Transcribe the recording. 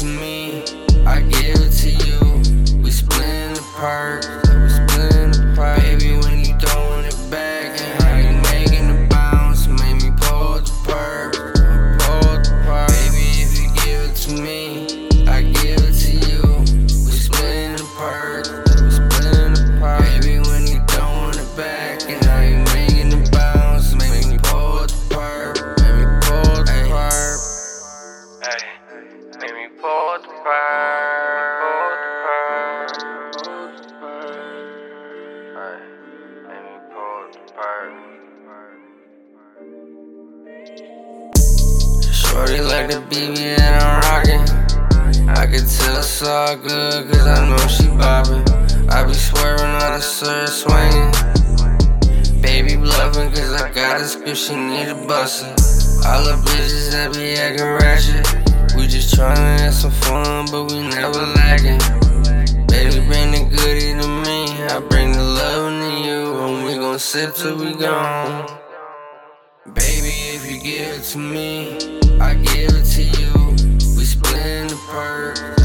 to me. Shorty like the BB that I'm rockin'. I can tell it's all good, cause I know she boppin'. I be swerving on the sir swinging. Baby bluffing, cause I got a script, she need a bustin'. All the bitches that be actin' ratchet. We just tryna have some fun, but we never lacking. Sip till we gone. Baby, if you give it to me, I give it to you. We splitting the